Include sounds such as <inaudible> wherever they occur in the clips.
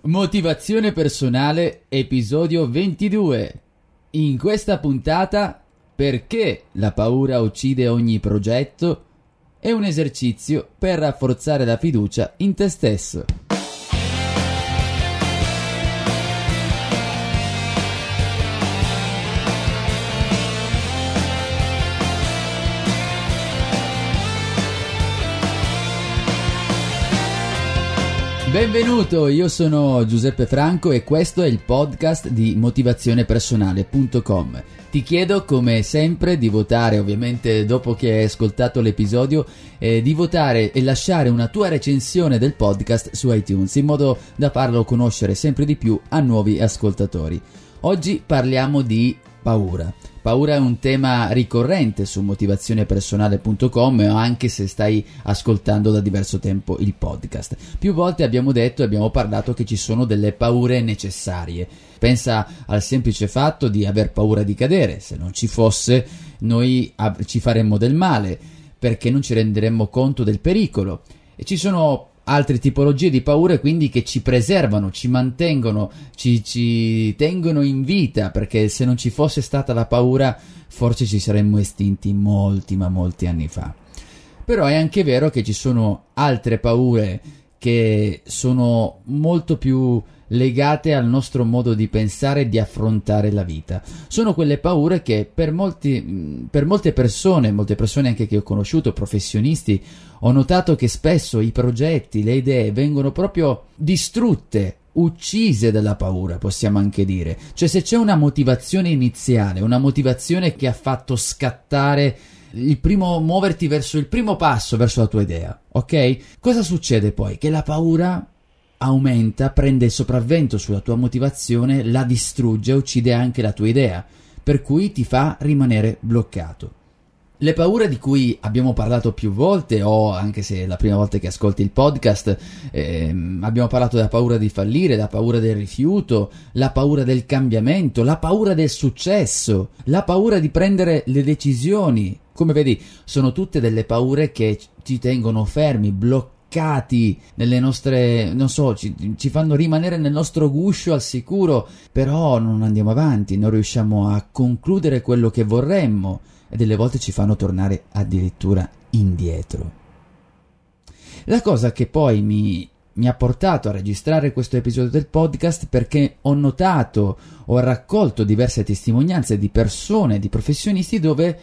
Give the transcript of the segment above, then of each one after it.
Motivazione personale, episodio 22. In questa puntata, perché la paura uccide ogni progetto? È un esercizio per rafforzare la fiducia in te stesso. Benvenuto, io sono Giuseppe Franco e questo è il podcast di motivazionepersonale.com. Ti chiedo come sempre di votare, ovviamente dopo che hai ascoltato l'episodio, eh, di votare e lasciare una tua recensione del podcast su iTunes in modo da farlo conoscere sempre di più a nuovi ascoltatori. Oggi parliamo di paura. Paura è un tema ricorrente su motivazionepersonale.com anche se stai ascoltando da diverso tempo il podcast. Più volte abbiamo detto e abbiamo parlato che ci sono delle paure necessarie. Pensa al semplice fatto di aver paura di cadere, se non ci fosse noi ci faremmo del male perché non ci renderemmo conto del pericolo. E ci sono altre tipologie di paure quindi che ci preservano, ci mantengono, ci, ci tengono in vita perché se non ci fosse stata la paura forse ci saremmo estinti molti ma molti anni fa. Però è anche vero che ci sono altre paure che sono molto più legate al nostro modo di pensare e di affrontare la vita. Sono quelle paure che per, molti, per molte persone, molte persone anche che ho conosciuto, professionisti, ho notato che spesso i progetti, le idee vengono proprio distrutte uccise dalla paura, possiamo anche dire. Cioè se c'è una motivazione iniziale, una motivazione che ha fatto scattare il primo muoverti verso il primo passo verso la tua idea, ok? Cosa succede poi? Che la paura aumenta, prende il sopravvento sulla tua motivazione, la distrugge, uccide anche la tua idea, per cui ti fa rimanere bloccato. Le paure di cui abbiamo parlato più volte, o anche se è la prima volta che ascolti il podcast, ehm, abbiamo parlato della paura di fallire, la paura del rifiuto, la paura del cambiamento, la paura del successo, la paura di prendere le decisioni. Come vedi, sono tutte delle paure che ci tengono fermi, bloccati bloccati nelle nostre, non so, ci, ci, fanno rimanere nel nostro guscio al sicuro, però non andiamo avanti, non riusciamo a concludere quello che vorremmo e delle volte ci fanno tornare addirittura indietro. La cosa che poi mi, mi ha portato a registrare questo episodio del podcast perché ho notato, ho raccolto diverse testimonianze di persone, di professionisti dove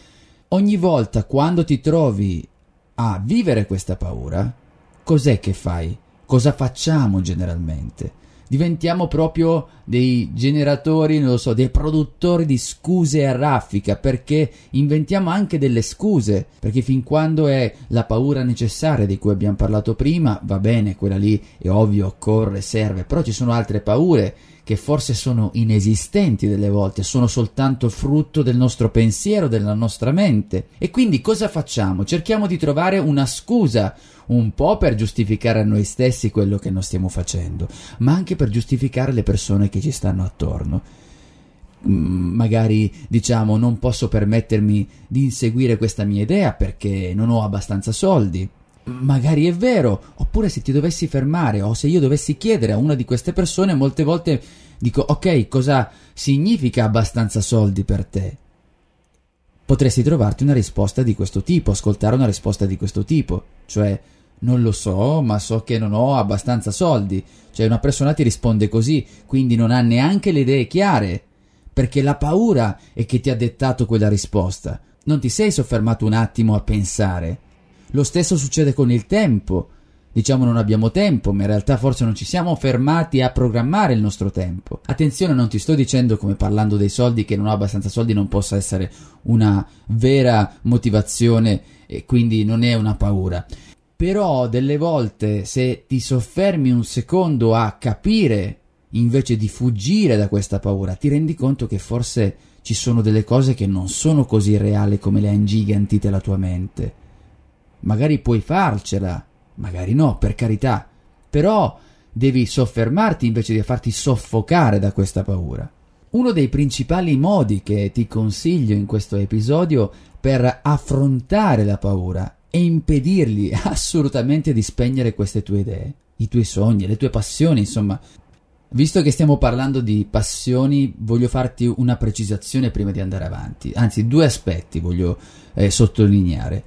ogni volta quando ti trovi a vivere questa paura, cos'è che fai? Cosa facciamo generalmente? Diventiamo proprio dei generatori, non lo so, dei produttori di scuse a raffica perché inventiamo anche delle scuse, perché fin quando è la paura necessaria di cui abbiamo parlato prima, va bene, quella lì è ovvio, occorre, serve, però ci sono altre paure che forse sono inesistenti delle volte, sono soltanto frutto del nostro pensiero, della nostra mente. E quindi cosa facciamo? Cerchiamo di trovare una scusa, un po' per giustificare a noi stessi quello che non stiamo facendo, ma anche per giustificare le persone che ci stanno attorno. Mm, magari diciamo non posso permettermi di inseguire questa mia idea perché non ho abbastanza soldi. Magari è vero, oppure se ti dovessi fermare o se io dovessi chiedere a una di queste persone, molte volte dico ok, cosa significa abbastanza soldi per te? Potresti trovarti una risposta di questo tipo, ascoltare una risposta di questo tipo, cioè non lo so, ma so che non ho abbastanza soldi. Cioè una persona ti risponde così, quindi non ha neanche le idee chiare, perché la paura è che ti ha dettato quella risposta. Non ti sei soffermato un attimo a pensare. Lo stesso succede con il tempo. Diciamo non abbiamo tempo, ma in realtà forse non ci siamo fermati a programmare il nostro tempo. Attenzione, non ti sto dicendo come parlando dei soldi che non ho abbastanza soldi non possa essere una vera motivazione e quindi non è una paura Però delle volte se ti soffermi un secondo a capire invece di fuggire da questa paura, ti rendi conto che forse ci sono delle cose che non sono così reali come le ha ingigantite la tua mente. Magari puoi farcela, magari no, per carità, però devi soffermarti invece di farti soffocare da questa paura. Uno dei principali modi che ti consiglio in questo episodio per affrontare la paura e impedirgli <laughs> assolutamente di spegnere queste tue idee, i tuoi sogni, le tue passioni, insomma. Visto che stiamo parlando di passioni, voglio farti una precisazione prima di andare avanti, anzi due aspetti voglio eh, sottolineare.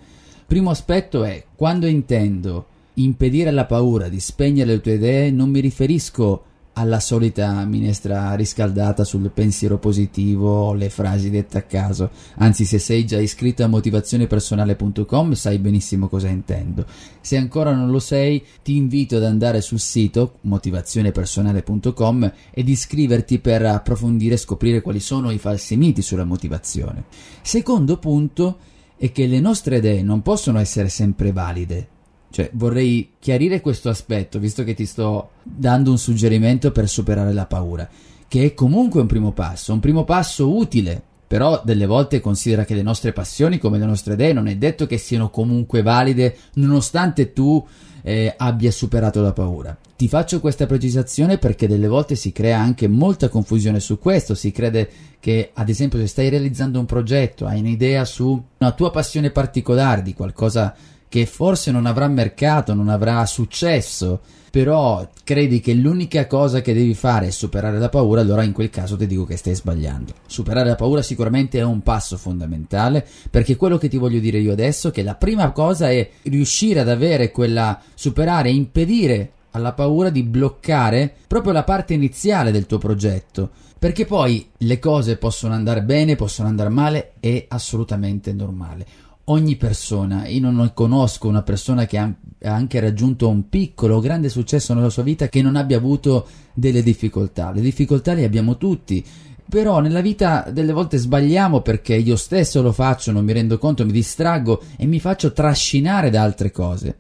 Primo aspetto è quando intendo impedire alla paura di spegnere le tue idee, non mi riferisco alla solita minestra riscaldata sul pensiero positivo, le frasi dette a caso. Anzi, se sei già iscritto a motivazionepersonale.com sai benissimo cosa intendo. Se ancora non lo sei, ti invito ad andare sul sito motivazionepersonale.com ed iscriverti per approfondire e scoprire quali sono i falsi miti sulla motivazione. Secondo punto è che le nostre idee non possono essere sempre valide cioè, vorrei chiarire questo aspetto, visto che ti sto dando un suggerimento per superare la paura, che è comunque un primo passo, un primo passo utile, però delle volte considera che le nostre passioni, come le nostre idee, non è detto che siano comunque valide nonostante tu eh, abbia superato la paura. Ti faccio questa precisazione perché delle volte si crea anche molta confusione su questo, si crede che ad esempio se stai realizzando un progetto, hai un'idea su una tua passione particolare di qualcosa che forse non avrà mercato, non avrà successo, però credi che l'unica cosa che devi fare è superare la paura, allora in quel caso ti dico che stai sbagliando. Superare la paura sicuramente è un passo fondamentale, perché quello che ti voglio dire io adesso è che la prima cosa è riuscire ad avere quella superare, impedire alla paura di bloccare proprio la parte iniziale del tuo progetto. Perché poi le cose possono andare bene, possono andare male, è assolutamente normale ogni persona, io non conosco una persona che ha anche raggiunto un piccolo o grande successo nella sua vita che non abbia avuto delle difficoltà. Le difficoltà le abbiamo tutti, però nella vita delle volte sbagliamo perché io stesso lo faccio, non mi rendo conto, mi distraggo e mi faccio trascinare da altre cose.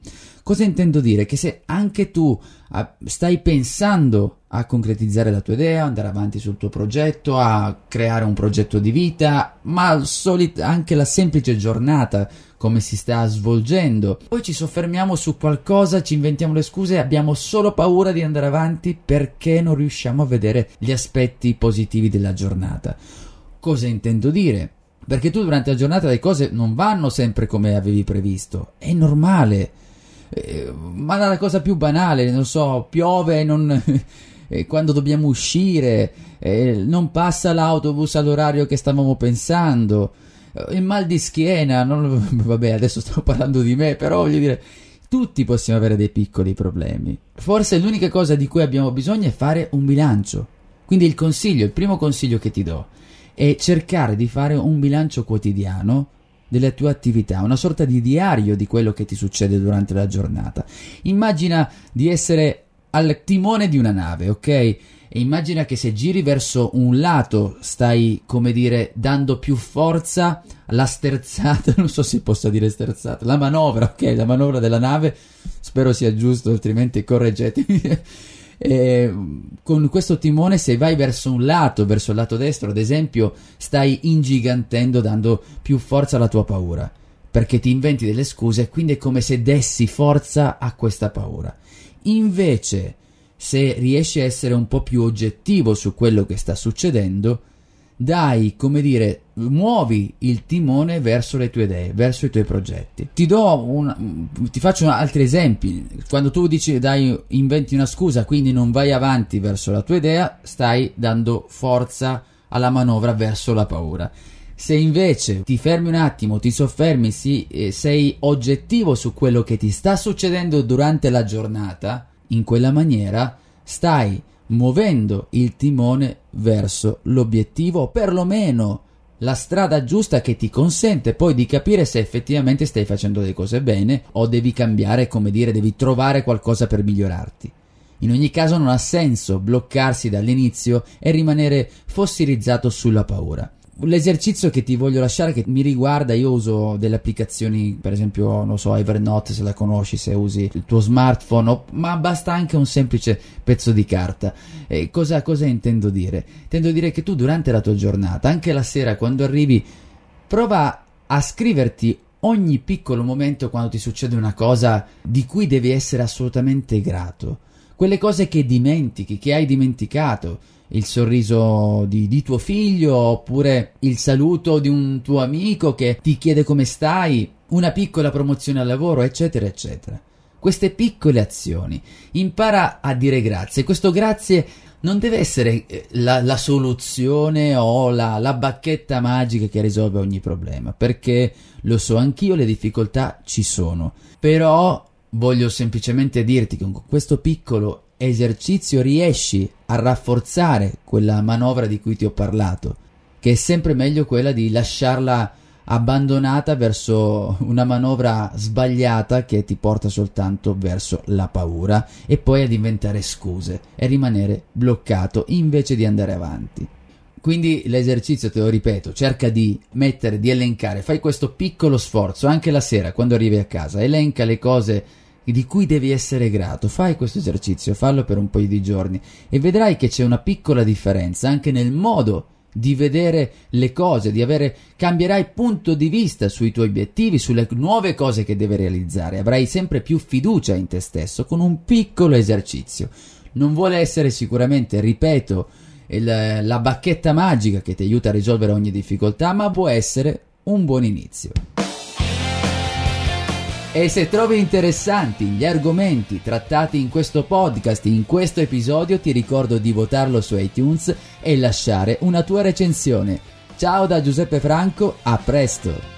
Cosa intendo dire? Che se anche tu ah, stai pensando a concretizzare la tua idea, andare avanti sul tuo progetto, a creare un progetto di vita, ma solit- anche la semplice giornata come si sta svolgendo. Poi ci soffermiamo su qualcosa, ci inventiamo le scuse e abbiamo solo paura di andare avanti perché non riusciamo a vedere gli aspetti positivi della giornata. Cosa intendo dire? Perché tu durante la giornata le cose non vanno sempre come avevi previsto. È normale eh, ma la cosa più banale, non so, piove non, <laughs> eh, quando dobbiamo uscire, eh, non passa l'autobus all'orario che stavamo pensando, eh, il mal di schiena, non, <laughs> vabbè adesso sto parlando di me, però voglio dire, tutti possiamo avere dei piccoli problemi. Forse l'unica cosa di cui abbiamo bisogno è fare un bilancio. Quindi il consiglio, il primo consiglio che ti do, è cercare di fare un bilancio quotidiano delle tue attività, una sorta di diario di quello che ti succede durante la giornata. Immagina di essere al timone di una nave, ok? E immagina che se giri verso un lato stai, come dire, dando più forza alla sterzata, <laughs> non so se possa dire sterzata, la manovra, ok? La manovra della nave, spero sia giusto, altrimenti correggetemi. Eh, con questo timone se vai verso un lato, verso il lato destro, ad esempio, stai ingigantendo, dando più forza alla tua paura, perché ti inventi delle scuse e quindi è come se dessi forza a questa paura. Invece, se riesci a essere un po' più oggettivo su quello che sta succedendo, dai, come dire, muovi il timone verso le tue idee, verso i tuoi progetti. Ti un, ti faccio altri esempi. Quando tu dici dai, inventi una scusa, quindi non vai avanti verso la tua idea, stai dando forza alla manovra verso la paura. Se invece ti fermi un attimo, ti soffermi, sì, sei oggettivo su quello che ti sta succedendo durante la giornata, in quella maniera stai muovendo il timone verso l'obiettivo o perlomeno la strada giusta che ti consente poi di capire se effettivamente stai facendo le cose bene o devi cambiare, come dire, devi trovare qualcosa per migliorarti. In ogni caso non ha senso bloccarsi dall'inizio e rimanere fossirizzato sulla paura. L'esercizio che ti voglio lasciare che mi riguarda io uso delle applicazioni per esempio non so Evernote se la conosci se usi il tuo smartphone ma basta anche un semplice pezzo di carta. E cosa, cosa intendo dire? intendo dire che tu durante la tua giornata anche la sera quando arrivi prova a scriverti ogni piccolo momento quando ti succede una cosa di cui devi essere assolutamente grato. Quelle cose che dimentichi che hai dimenticato il sorriso di, di, tuo figlio oppure il saluto di un tuo amico che ti chiede come stai, una piccola promozione al lavoro, eccetera, eccetera. Queste piccole azioni. Impara a dire grazie. Questo grazie non deve essere eh, la, la soluzione o la, la bacchetta magica che risolve ogni problema, perché lo so anch'io, le difficoltà ci sono. Però voglio semplicemente dirti che con questo piccolo esercizio riesci a rafforzare quella manovra di cui ti ho parlato, che è sempre meglio quella di lasciarla abbandonata verso una manovra sbagliata che ti porta soltanto verso la paura e poi ad inventare scuse e rimanere bloccato invece di andare avanti. Quindi l'esercizio, te lo ripeto, cerca di mettere, di elencare, fai questo piccolo sforzo anche la sera quando arrivi a casa, elenca le cose di cui devi essere grato. Fai questo esercizio, fallo per un paio di giorni e vedrai che c'è una piccola differenza anche nel modo di vedere le cose, di avere cambierai punto di vista sui tuoi obiettivi, sulle nuove cose che devi realizzare, avrai sempre più fiducia in te stesso con un piccolo esercizio. Non vuole essere sicuramente, ripeto, il, la bacchetta magica che ti aiuta a risolvere ogni difficoltà, ma può essere un buon inizio. E se trovi interessanti gli argomenti trattati in questo podcast, in questo episodio, ti ricordo di votarlo su iTunes e lasciare una tua recensione. Ciao da Giuseppe Franco, a presto!